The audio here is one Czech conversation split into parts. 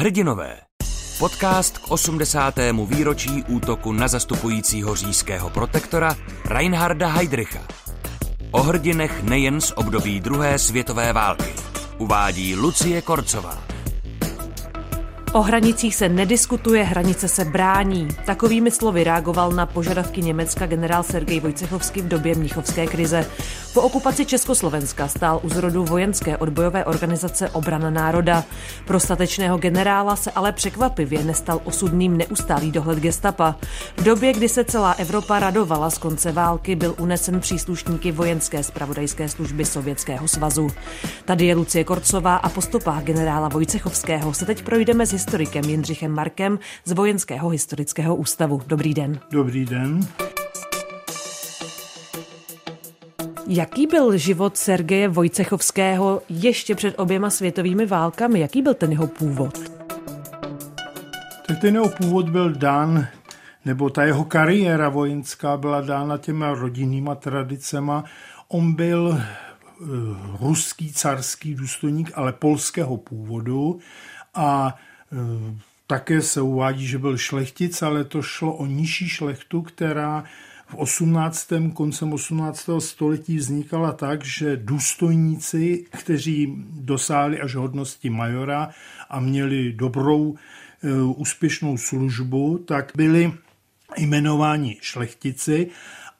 Hrdinové. Podcast k 80. výročí útoku na zastupujícího říjského protektora Reinharda Heydricha. O hrdinech nejen z období druhé světové války. Uvádí Lucie Korcová. O hranicích se nediskutuje, hranice se brání. Takovými slovy reagoval na požadavky Německa generál Sergej Vojcechovský v době Mnichovské krize. Po okupaci Československa stál u zrodu vojenské odbojové organizace Obrana národa. Pro statečného generála se ale překvapivě nestal osudným neustálý dohled gestapa. V době, kdy se celá Evropa radovala z konce války, byl unesen příslušníky vojenské spravodajské služby Sovětského svazu. Tady je Lucie Korcová a po stopách generála Vojcechovského se teď projdeme s historikem Jindřichem Markem z Vojenského historického ústavu. Dobrý den. Dobrý den. Jaký byl život Sergeje Vojcechovského ještě před oběma světovými válkami? Jaký byl ten jeho původ? Tak ten jeho původ byl dán, nebo ta jeho kariéra vojenská byla dána těma rodinnýma tradicema. On byl eh, ruský carský důstojník, ale polského původu a Eh, také se uvádí, že byl šlechtic, ale to šlo o nižší šlechtu, která v 18. koncem 18. století vznikala tak, že důstojníci, kteří dosáhli až hodnosti majora a měli dobrou eh, úspěšnou službu, tak byli jmenováni šlechtici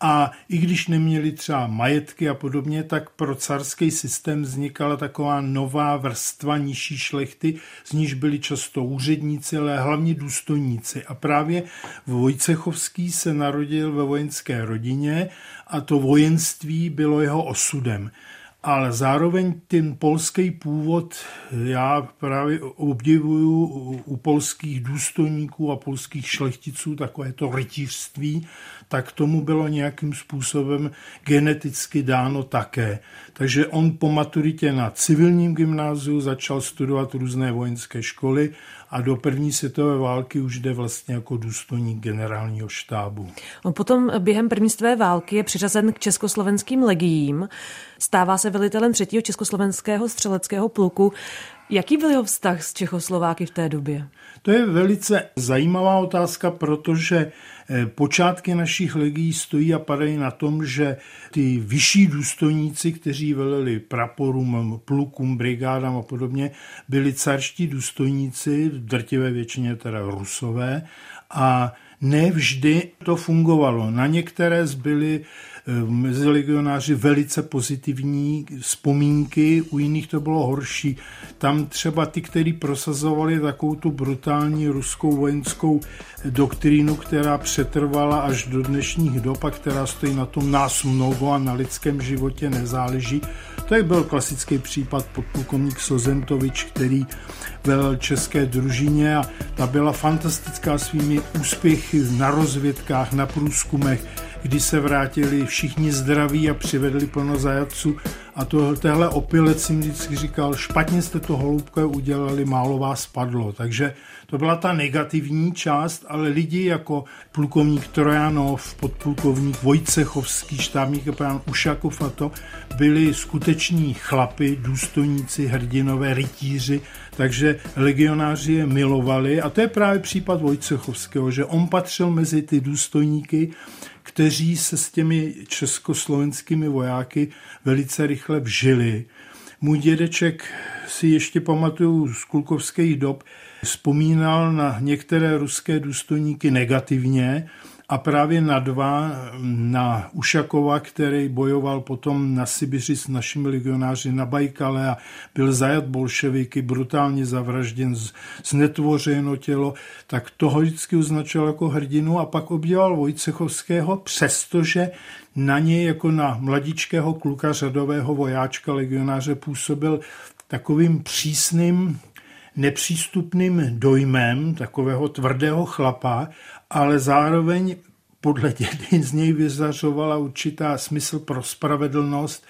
a i když neměli třeba majetky a podobně, tak pro carský systém vznikala taková nová vrstva nižší šlechty, z níž byli často úředníci, ale hlavně důstojníci. A právě Vojcechovský se narodil ve vojenské rodině a to vojenství bylo jeho osudem ale zároveň ten polský původ já právě obdivuju u polských důstojníků a polských šlechticů, takové to rytířství, tak tomu bylo nějakým způsobem geneticky dáno také. Takže on po maturitě na civilním gymnáziu začal studovat různé vojenské školy a do první světové války už jde vlastně jako důstojník generálního štábu. On potom během první světové války je přiřazen k československým legiím, stává se velitelem třetího československého střeleckého pluku. Jaký byl jeho vztah s Čechoslováky v té době? To je velice zajímavá otázka, protože počátky našich legií stojí a padají na tom, že ty vyšší důstojníci, kteří veleli praporům, plukům, brigádám a podobně, byli carští důstojníci, v drtivé většině teda rusové, a ne vždy to fungovalo. Na některé zbyly eh, mezi legionáři velice pozitivní vzpomínky, u jiných to bylo horší. Tam třeba ty, kteří prosazovali takovou tu brutální ruskou vojenskou doktrínu, která přetrvala až do dnešních dob a která stojí na tom nás mnoho a na lidském životě nezáleží. To byl klasický případ podplukovník Sozentovič, který velel české družině a ta byla fantastická svými úspěchy na rozvědkách, na průzkumech, kdy se vrátili všichni zdraví a přivedli plno zajatců. A to, tehle opilec si vždycky říkal, špatně jste to holubko udělali, málo vás padlo. Takže to byla ta negativní část, ale lidi jako plukovník Trojanov, podplukovník Vojcechovský, štábník kapelán Ušakov a to byli skuteční chlapy, důstojníci, hrdinové, rytíři, takže legionáři je milovali a to je právě případ Vojcechovského, že on patřil mezi ty důstojníky, kteří se s těmi československými vojáky velice rychle vžili. Můj dědeček si ještě pamatuju z kulkovských dob, vzpomínal na některé ruské důstojníky negativně a právě na dva, na Ušakova, který bojoval potom na Sibiři s našimi legionáři na Bajkale a byl zajat bolševiky, brutálně zavražděn, znetvořeno tělo, tak toho vždycky označil jako hrdinu a pak obdival Vojcechovského, přestože na něj jako na mladičkého kluka řadového vojáčka legionáře působil takovým přísným nepřístupným dojmem takového tvrdého chlapa, ale zároveň podle dědy z něj vyzařovala určitá smysl pro spravedlnost,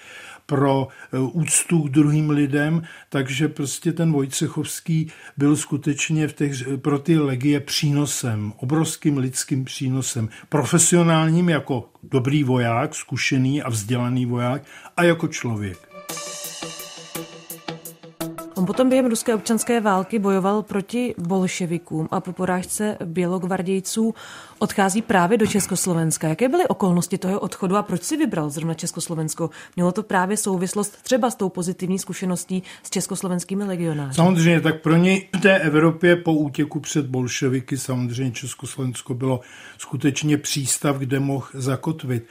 pro e, úctu k druhým lidem, takže prostě ten Vojcechovský byl skutečně v těch, pro ty legie přínosem, obrovským lidským přínosem, profesionálním jako dobrý voják, zkušený a vzdělaný voják a jako člověk. On potom během ruské občanské války bojoval proti bolševikům a po porážce bělogvardějců odchází právě do Československa. Jaké byly okolnosti toho odchodu a proč si vybral zrovna Československo? Mělo to právě souvislost třeba s tou pozitivní zkušeností s československými legionáři? Samozřejmě, tak pro něj v té Evropě po útěku před bolševiky samozřejmě Československo bylo skutečně přístav, kde mohl zakotvit.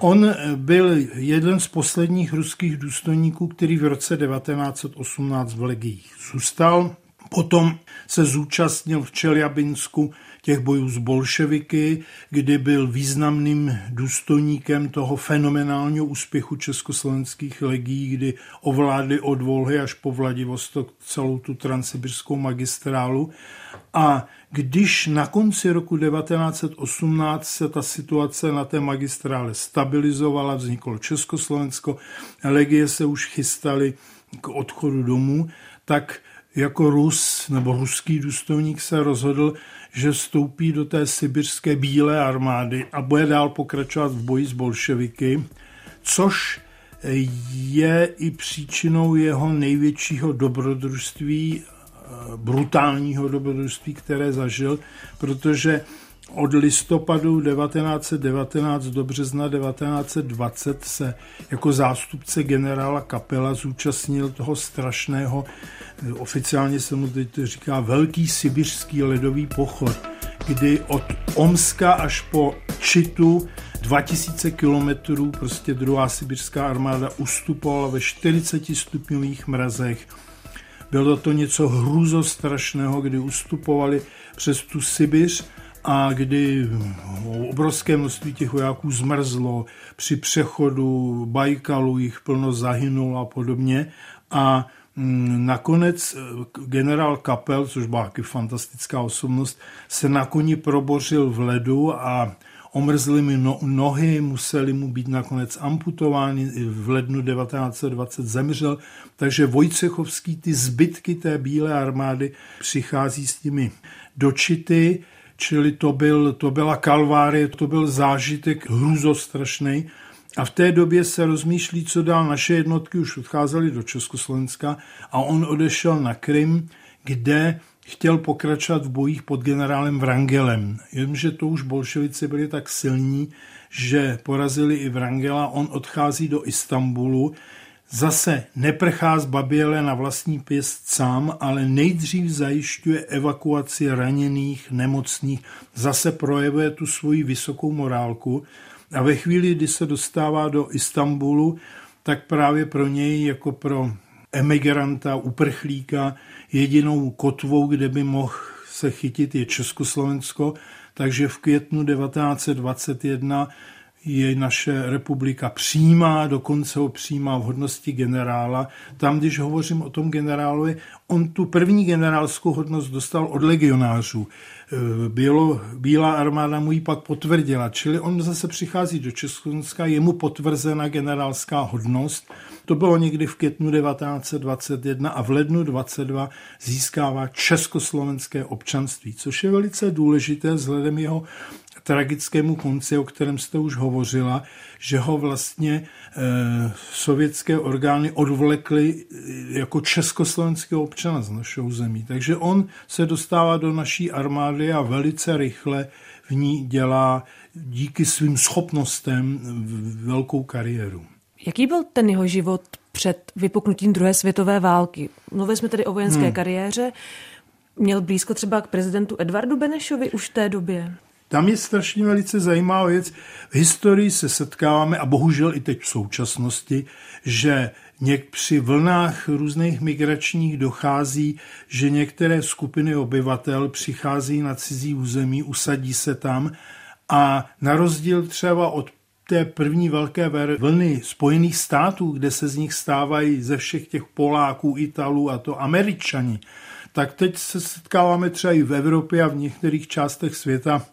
On byl jeden z posledních ruských důstojníků, který v roce 1918 v Legiích zůstal. Potom se zúčastnil v Čeljabinsku těch bojů s bolševiky, kdy byl významným důstojníkem toho fenomenálního úspěchu československých legií, kdy ovládli od Volhy až po Vladivostok celou tu transsibirskou magistrálu. A když na konci roku 1918 se ta situace na té magistrále stabilizovala, vzniklo Československo, legie se už chystaly k odchodu domů, tak jako Rus nebo ruský důstojník se rozhodl, že vstoupí do té sibirské bílé armády a bude dál pokračovat v boji s bolševiky, což je i příčinou jeho největšího dobrodružství, brutálního dobrodružství, které zažil, protože od listopadu 1919 do března 1920 se jako zástupce generála Kapela zúčastnil toho strašného, oficiálně se mu teď říká Velký sibiřský ledový pochod, kdy od Omska až po Čitu 2000 kilometrů prostě druhá sibirská armáda ustupovala ve 40 stupňových mrazech. Bylo to něco hrůzostrašného, kdy ustupovali přes tu Sibiř a kdy obrovské množství těch vojáků zmrzlo, při přechodu Bajkalu jich plno zahynulo a podobně. A mm, nakonec eh, generál Kapel, což byla taky fantastická osobnost, se na koni probořil v ledu a omrzly mi no, nohy, museli mu být nakonec amputovány, v lednu 1920 zemřel, takže Vojcechovský, ty zbytky té bílé armády přichází s těmi dočity, čili to, byl, to byla kalvárie, to byl zážitek hruzostrašný. A v té době se rozmýšlí, co dál. Naše jednotky už odcházely do Československa a on odešel na Krym, kde chtěl pokračovat v bojích pod generálem Vrangelem. Jenže to už bolševici byli tak silní, že porazili i Vrangela. On odchází do Istanbulu, zase neprchá z Baběle na vlastní pěst sám, ale nejdřív zajišťuje evakuaci raněných, nemocných, zase projevuje tu svoji vysokou morálku. A ve chvíli, kdy se dostává do Istanbulu, tak právě pro něj jako pro emigranta, uprchlíka, jedinou kotvou, kde by mohl se chytit, je Československo, takže v květnu 1921 je naše republika přijímá, dokonce ho přijímá v hodnosti generála. Tam, když hovořím o tom generálovi, on tu první generálskou hodnost dostal od legionářů. Eh, Bělo, Bílá armáda mu ji pak potvrdila, čili on zase přichází do Československa, je mu potvrzena generálská hodnost. To bylo někdy v květnu 1921 a v lednu 22 získává československé občanství, což je velice důležité vzhledem jeho tragickému konci, o kterém jste už hovořila, že ho vlastně e, sovětské orgány odvlekly eh, jako československého občana z našeho zemí. Takže on se dostává do naší armády a velice rychle v ní dělá díky svým schopnostem velkou kariéru. Jaký byl ten jeho život před vypuknutím druhé světové války? Mluvili jsme tedy o vojenské hmm. kariéře. Měl blízko třeba k prezidentu Edvardu Benešovi už v té době? Tam je strašně velice zajímavá věc. V historii se setkáváme, a bohužel i teď v současnosti, že něk při vlnách různých migračních dochází, že některé skupiny obyvatel přichází na cizí území, usadí se tam a na rozdíl třeba od té první velké vlny Spojených států, kde se z nich stávají ze všech těch Poláků, Italů a to Američani, tak teď se setkáváme třeba i v Evropě a v některých částech světa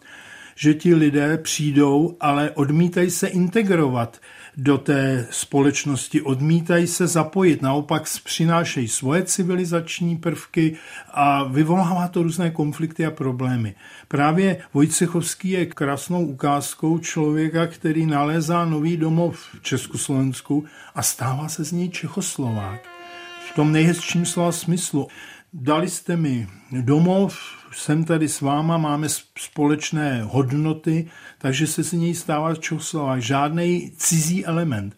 že ti lidé přijdou, ale odmítají se integrovat do té společnosti, odmítají se zapojit, naopak přinášejí svoje civilizační prvky a vyvolává to různé konflikty a problémy. Právě Vojcechovský je krásnou ukázkou člověka, který nalézá nový domov v Československu a stává se z něj Čechoslovák. tom nejhezčím slova smyslu. Dali jste mi domov, jsem tady s váma, máme společné hodnoty, takže se si něj stává Čoslova. Žádný cizí element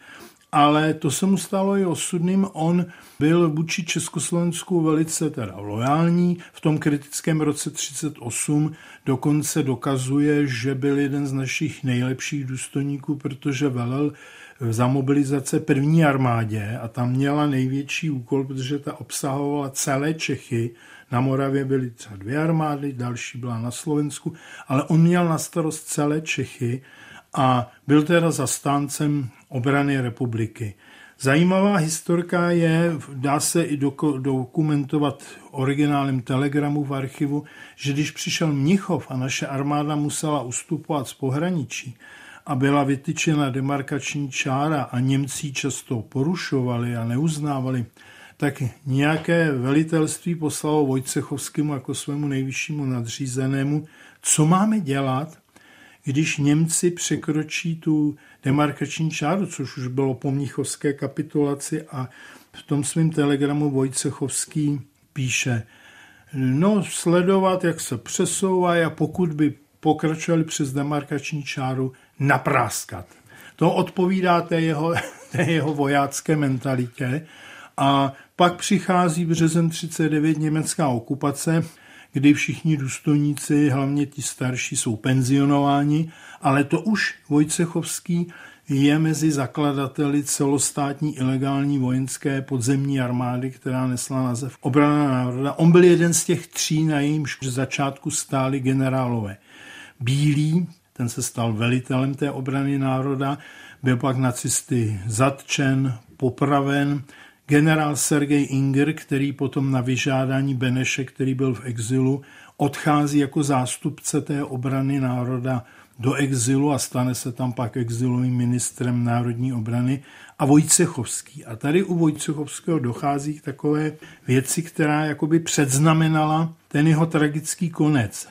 ale to se mu stalo i osudným. On byl vůči Československu velice teda lojální. V tom kritickém roce 38 dokonce dokazuje, že byl jeden z našich nejlepších důstojníků, protože velel za mobilizace první armádě a tam měla největší úkol, protože ta obsahovala celé Čechy. Na Moravě byly třeba dvě armády, další byla na Slovensku, ale on měl na starost celé Čechy a byl teda zastáncem obrany republiky. Zajímavá historka je, dá se i dokumentovat originálním telegramu v archivu, že když přišel Mnichov a naše armáda musela ustupovat z pohraničí a byla vytyčena demarkační čára a Němci často porušovali a neuznávali, tak nějaké velitelství poslalo Vojcechovskému jako svému nejvyššímu nadřízenému, co máme dělat, když Němci překročí tu demarkační čáru, což už bylo po mnichovské kapitulaci a v tom svém telegramu Vojcechovský píše, no sledovat, jak se přesouvá a pokud by pokračovali přes demarkační čáru, napráskat. To odpovídá té jeho, té jeho vojácké mentalitě. A pak přichází březen 39 německá okupace, kdy všichni důstojníci, hlavně ti starší, jsou penzionováni, ale to už Vojcechovský je mezi zakladateli celostátní ilegální vojenské podzemní armády, která nesla název Obrana národa. On byl jeden z těch tří, na jejímž začátku stáli generálové. Bílý, ten se stal velitelem té obrany národa, byl pak nacisty zatčen, popraven, generál Sergej Inger, který potom na vyžádání Beneše, který byl v exilu, odchází jako zástupce té obrany národa do exilu a stane se tam pak exilovým ministrem národní obrany a Vojcechovský. A tady u Vojcechovského dochází k takové věci, která jakoby předznamenala ten jeho tragický konec.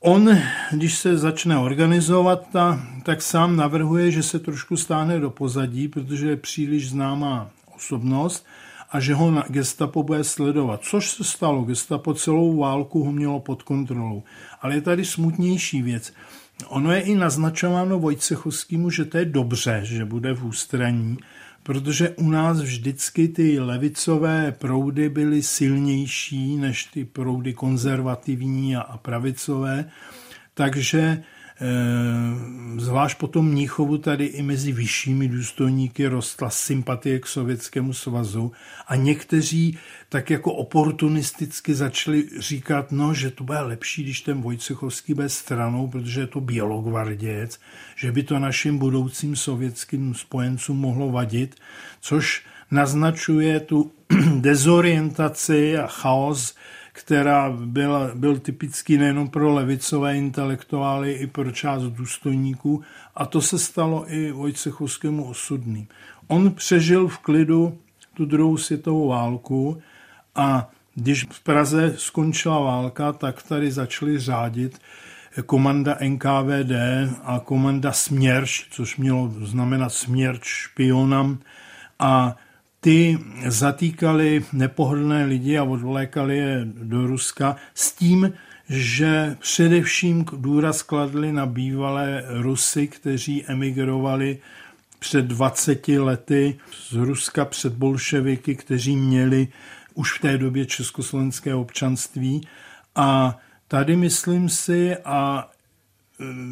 On, když se začne organizovat, ta, tak sám navrhuje, že se trošku stáhne do pozadí, protože je příliš známá osobnost a že ho na gestapo bude sledovat. Což se stalo, gestapo celou válku ho mělo pod kontrolou. Ale je tady smutnější věc. Ono je i naznačováno Vojcechovskému, že to je dobře, že bude v ústraní, protože u nás vždycky ty levicové proudy byly silnější než ty proudy konzervativní a pravicové, takže zvlášť potom Mníchovu tady i mezi vyššími důstojníky rostla sympatie k Sovětskému svazu a někteří tak jako oportunisticky začali říkat, no, že to bude lepší, když ten Vojcechovský bude stranou, protože je to bělogvarděc, že by to našim budoucím sovětským spojencům mohlo vadit, což naznačuje tu dezorientaci a chaos, která byla, byl typický nejenom pro levicové intelektuály, i pro část důstojníků. A to se stalo i Vojcechovskému osudným. On přežil v klidu tu druhou světovou válku a když v Praze skončila válka, tak tady začali řádit komanda NKVD a komanda Směrš, což mělo znamenat Směrč špionam a ty zatýkali nepohodlné lidi a odvlékali je do Ruska s tím, že především důraz kladli na bývalé Rusy, kteří emigrovali před 20 lety z Ruska před bolševiky, kteří měli už v té době československé občanství. A tady myslím si, a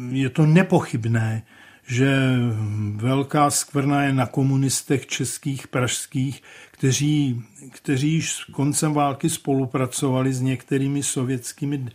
je to nepochybné, že velká skvrna je na komunistech českých, pražských, kteří, kteří již s koncem války spolupracovali s některými sovětskými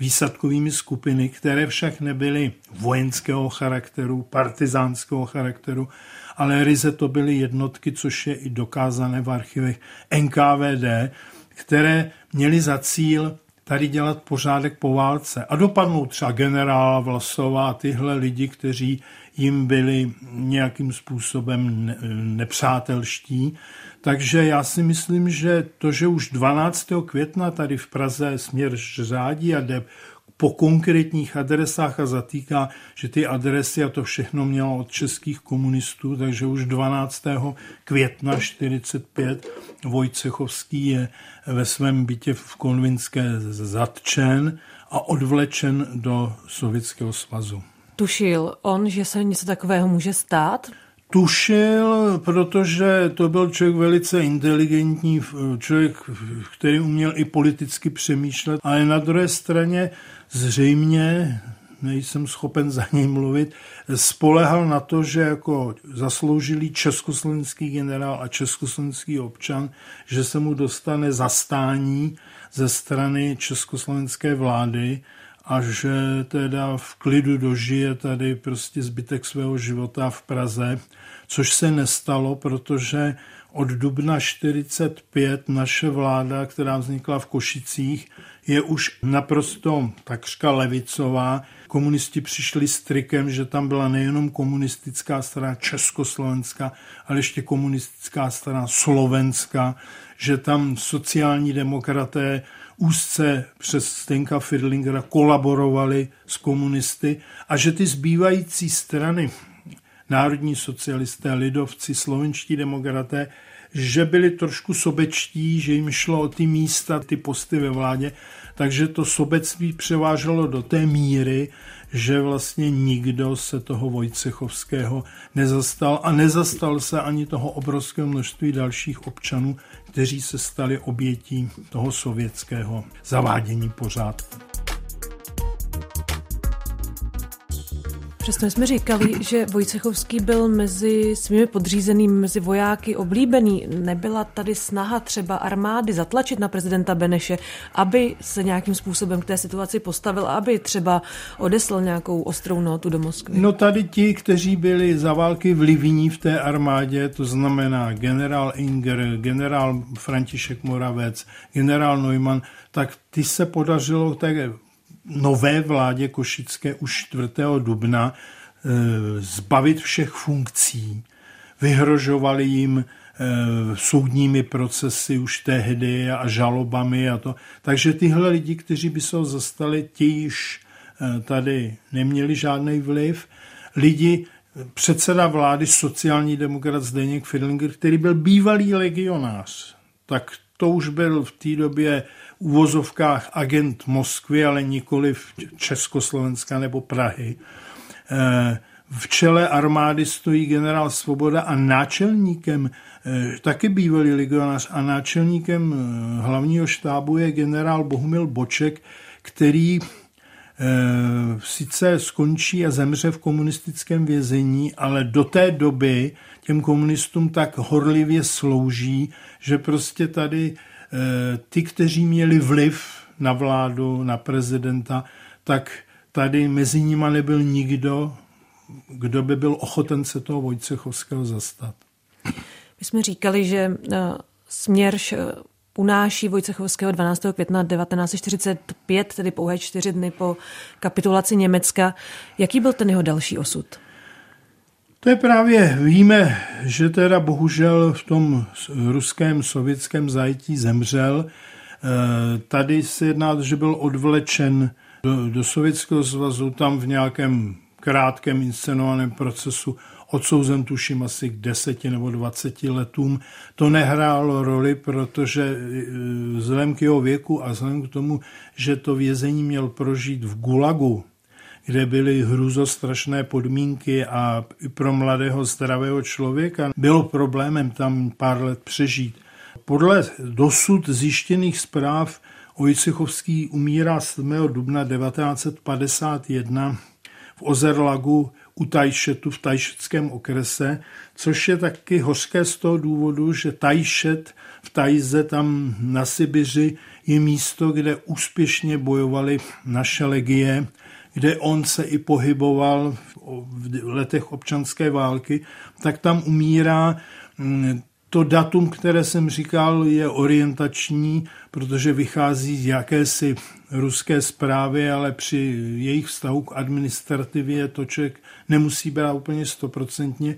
výsadkovými skupiny, které však nebyly vojenského charakteru, partizánského charakteru, ale ryze to byly jednotky, což je i dokázané v archivech NKVD, které měly za cíl tady dělat pořádek po válce. A dopadnou třeba generála Vlasová a tyhle lidi, kteří jim byli nějakým způsobem nepřátelští. Takže já si myslím, že to, že už 12. května tady v Praze směr řádí a jde po konkrétních adresách a zatýká, že ty adresy a to všechno mělo od českých komunistů, takže už 12. května 45 Vojcechovský je ve svém bytě v Konvinské zatčen a odvlečen do Sovětského svazu. Tušil on, že se něco takového může stát? Tušil, protože to byl člověk velice inteligentní, člověk, který uměl i politicky přemýšlet, ale na druhé straně zřejmě, nejsem schopen za něj mluvit, spolehal na to, že jako zasloužilý československý generál a československý občan, že se mu dostane zastání ze strany československé vlády a že teda v klidu dožije tady prostě zbytek svého života v Praze, což se nestalo, protože od dubna 45 naše vláda, která vznikla v Košicích, je už naprosto takřka levicová. Komunisti přišli s trikem, že tam byla nejenom komunistická strana Československá, ale ještě komunistická strana Slovenska, že tam sociální demokraté úzce přes Stenka Firlingera kolaborovali s komunisty a že ty zbývající strany, národní socialisté, lidovci, slovenští demokraté, že byli trošku sobečtí, že jim šlo o ty místa, ty posty ve vládě, takže to sobectví převáželo do té míry, že vlastně nikdo se toho Vojcechovského nezastal a nezastal se ani toho obrovského množství dalších občanů, kteří se stali obětí toho sovětského zavádění pořádku. Přesto jsme říkali, že Vojcechovský byl mezi svými podřízenými, mezi vojáky oblíbený. Nebyla tady snaha třeba armády zatlačit na prezidenta Beneše, aby se nějakým způsobem k té situaci postavil, aby třeba odeslal nějakou ostrou notu do Moskvy? No tady ti, kteří byli za války vlivní v té armádě, to znamená generál Inger, generál František Moravec, generál Neumann, tak ty se podařilo tak nové vládě Košické už 4. dubna eh, zbavit všech funkcí. Vyhrožovali jim eh, soudními procesy už tehdy a žalobami a to. Takže tyhle lidi, kteří by se ho zastali, ti již eh, tady neměli žádný vliv. Lidi, předseda vlády sociální demokrat Zdeněk Fidlinger, který byl bývalý legionář, tak to už byl v té době uvozovkách agent Moskvy, ale nikoli v Československa nebo Prahy. Eh, v čele armády stojí generál Svoboda a náčelníkem, eh, taky bývalý legionář, a náčelníkem eh, hlavního štábu je generál Bohumil Boček, který sice skončí a zemře v komunistickém vězení, ale do té doby těm komunistům tak horlivě slouží, že prostě tady Eh, ty, kteří měli vliv na vládu, na prezidenta, tak tady mezi nimi nebyl nikdo, kdo by byl ochoten se toho Vojcechovského zastat. My jsme říkali, že eh, směrš unáší Vojcechovského 12. května 1945, tedy pouhé čtyři dny po kapitulaci Německa. Jaký byl ten jeho další osud? To je právě, víme, že teda bohužel v tom ruském sovětském zajetí zemřel. Eh, tady se jedná, že byl odvlečen do, do Sovětského svazu, tam v nějakém krátkém inscenovaném procesu odsouzen tuším asi k deseti nebo dvaceti letům. To nehrálo roli, protože eh, vzhledem k jeho věku a vzhledem k tomu, že to vězení měl prožít v Gulagu, kde byly hruzostrašné podmínky a pro mladého zdravého člověka bylo problémem tam pár let přežít. Podle dosud zjištěných zpráv Ojcichovský umírá 7. dubna 1951 v Ozerlagu u Tajšetu v Tajšetském okrese, což je taky hořké z toho důvodu, že Tajšet v Tajze tam na Sibiři je místo, kde úspěšně bojovali naše legie kde on se i pohyboval v letech občanské války, tak tam umírá to datum, které jsem říkal, je orientační, protože vychází z jakési ruské zprávy, ale při jejich vztahu k administrativě to člověk nemusí brát úplně stoprocentně.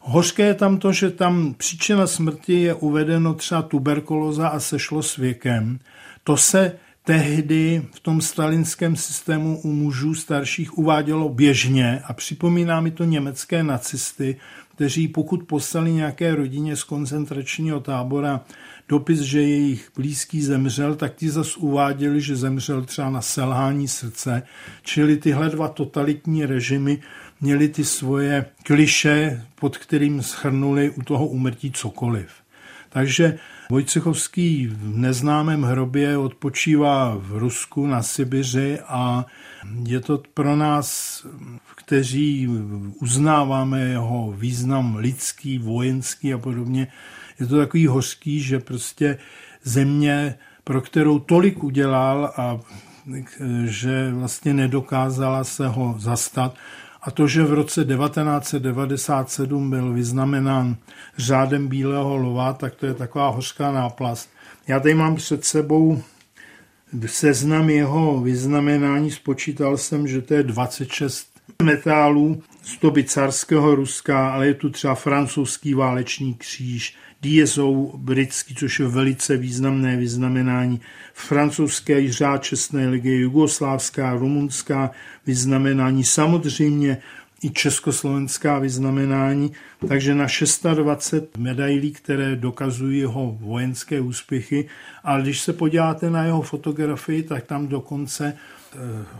Hořké je tam to, že tam příčina smrti je uvedeno třeba tuberkulóza a sešlo s věkem. To se tehdy v tom stalinském systému u mužů starších uvádělo běžně a připomíná mi to německé nacisty, kteří pokud poslali nějaké rodině z koncentračního tábora dopis, že jejich blízký zemřel, tak ti zas uváděli, že zemřel třeba na selhání srdce. Čili tyhle dva totalitní režimy měli ty svoje kliše, pod kterým schrnuli u toho umrtí cokoliv. Takže Vojcechovský v neznámém hrobě odpočívá v Rusku na Sibiři a je to pro nás, kteří uznáváme jeho význam lidský, vojenský a podobně, je to takový hořký, že prostě země, pro kterou tolik udělal a že vlastně nedokázala se ho zastat, a to, že v roce 1997 byl vyznamenán řádem Bílého lova, tak to je taková hořká náplast. Já tady mám před sebou seznam jeho vyznamenání, spočítal jsem, že to je 26 metálů, 100 carského Ruska, ale je tu třeba francouzský váleční kříž, DSO britský, což je velice významné vyznamenání, francouzské řád čestné ligy, jugoslávská, rumunská vyznamenání, samozřejmě i československá vyznamenání, takže na 620 medailí, které dokazují jeho vojenské úspěchy. A když se podíváte na jeho fotografii, tak tam dokonce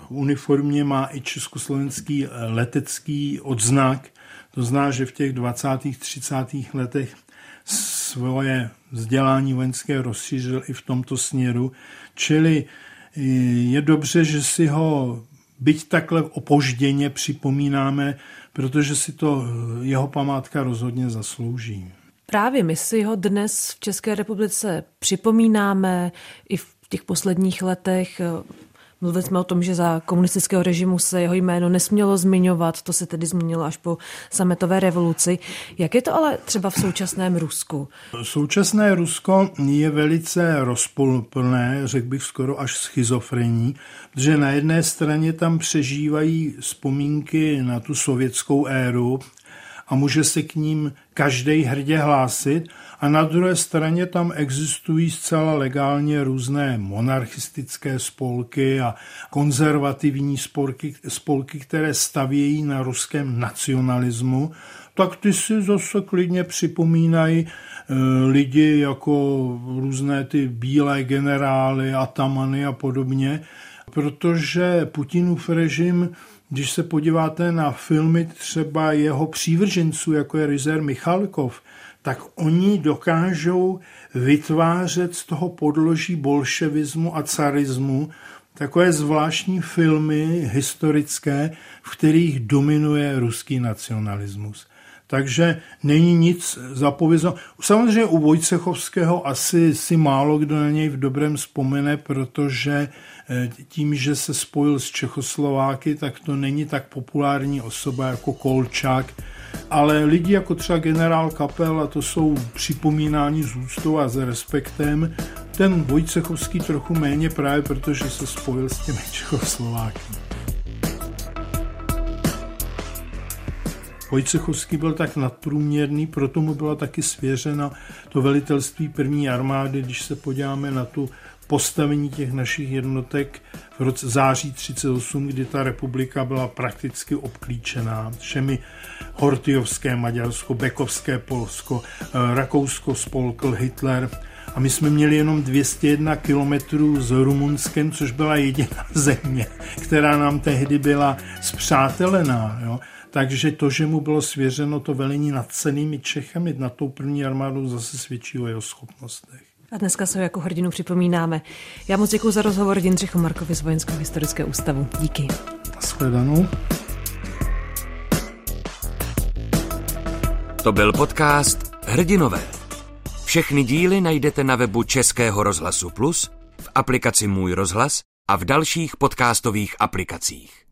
uniformě má i československý eh, letecký odznak. To zná, že v těch 20. 30. letech svoje vzdělání vojenské rozšířil i v tomto směru. Čili eh, je dobře, že si ho byť takhle opožděně připomínáme, protože si to eh, jeho památka rozhodně zaslouží. Právě my si ho dnes v České republice připomínáme i v těch posledních letech. Mluvili jsme o tom, že za komunistického režimu se jeho jméno nesmělo zmiňovat, to se tedy změnilo až po sametové revoluci. Jak je to ale třeba v současném Rusku? Současné Rusko je velice rozpolplné, řekl bych skoro až schizofrení, protože na jedné straně tam přežívají vzpomínky na tu sovětskou éru, a může se k ním každý hrdě hlásit. A na druhé straně tam existují zcela legálně různé monarchistické spolky a konzervativní spolky, spolky které stavějí na ruském nacionalismu, tak ty si zase klidně připomínají eh, lidi jako různé ty bílé generály, atamany a podobně, protože Putinův režim když se podíváte na filmy třeba jeho přívrženců, jako je Rizer Michalkov, tak oni dokážou vytvářet z toho podloží bolševismu a carismu takové zvláštní filmy historické, v kterých dominuje ruský nacionalismus. Takže není nic zapovězeno. Samozřejmě u Vojcechovského asi si málo kdo na něj v dobrém vzpomene, protože Eh, tím, že se spojil s Čechoslováky, tak to není tak populární osoba jako Kolčák, ale lidi jako třeba generál Kapel, a to jsou připomínání z úctou a s respektem, ten Vojcechovský trochu méně právě, protože se spojil s těmi Čechoslováky. Vojcechovský byl tak nadprůměrný, proto mu byla taky svěřena to velitelství první armády, když se podíváme na tu postavení těch našich jednotek v roce září 38, kdy ta republika byla prakticky obklíčená všemi Hortyovské Maďarsko, Bekovské Polsko, eh, Rakousko spolkl Hitler a my jsme měli jenom 201 kilometrů s Rumunskem, což byla jediná země, která nám tehdy byla zpřátelená. Jo? Takže to, že mu bylo svěřeno to velení nad cenými Čechami, nad tou první armádou, zase svědčí o jeho schopnostech. A dneska se ho jako hrdinu připomínáme. Já moc děkuji za rozhovor Jindřichu Markovi z Vojenského historického ústavu. Díky. Shledanou. To byl podcast Hrdinové. Všechny díly najdete na webu Českého rozhlasu Plus, v aplikaci Můj rozhlas a v dalších podcastových aplikacích.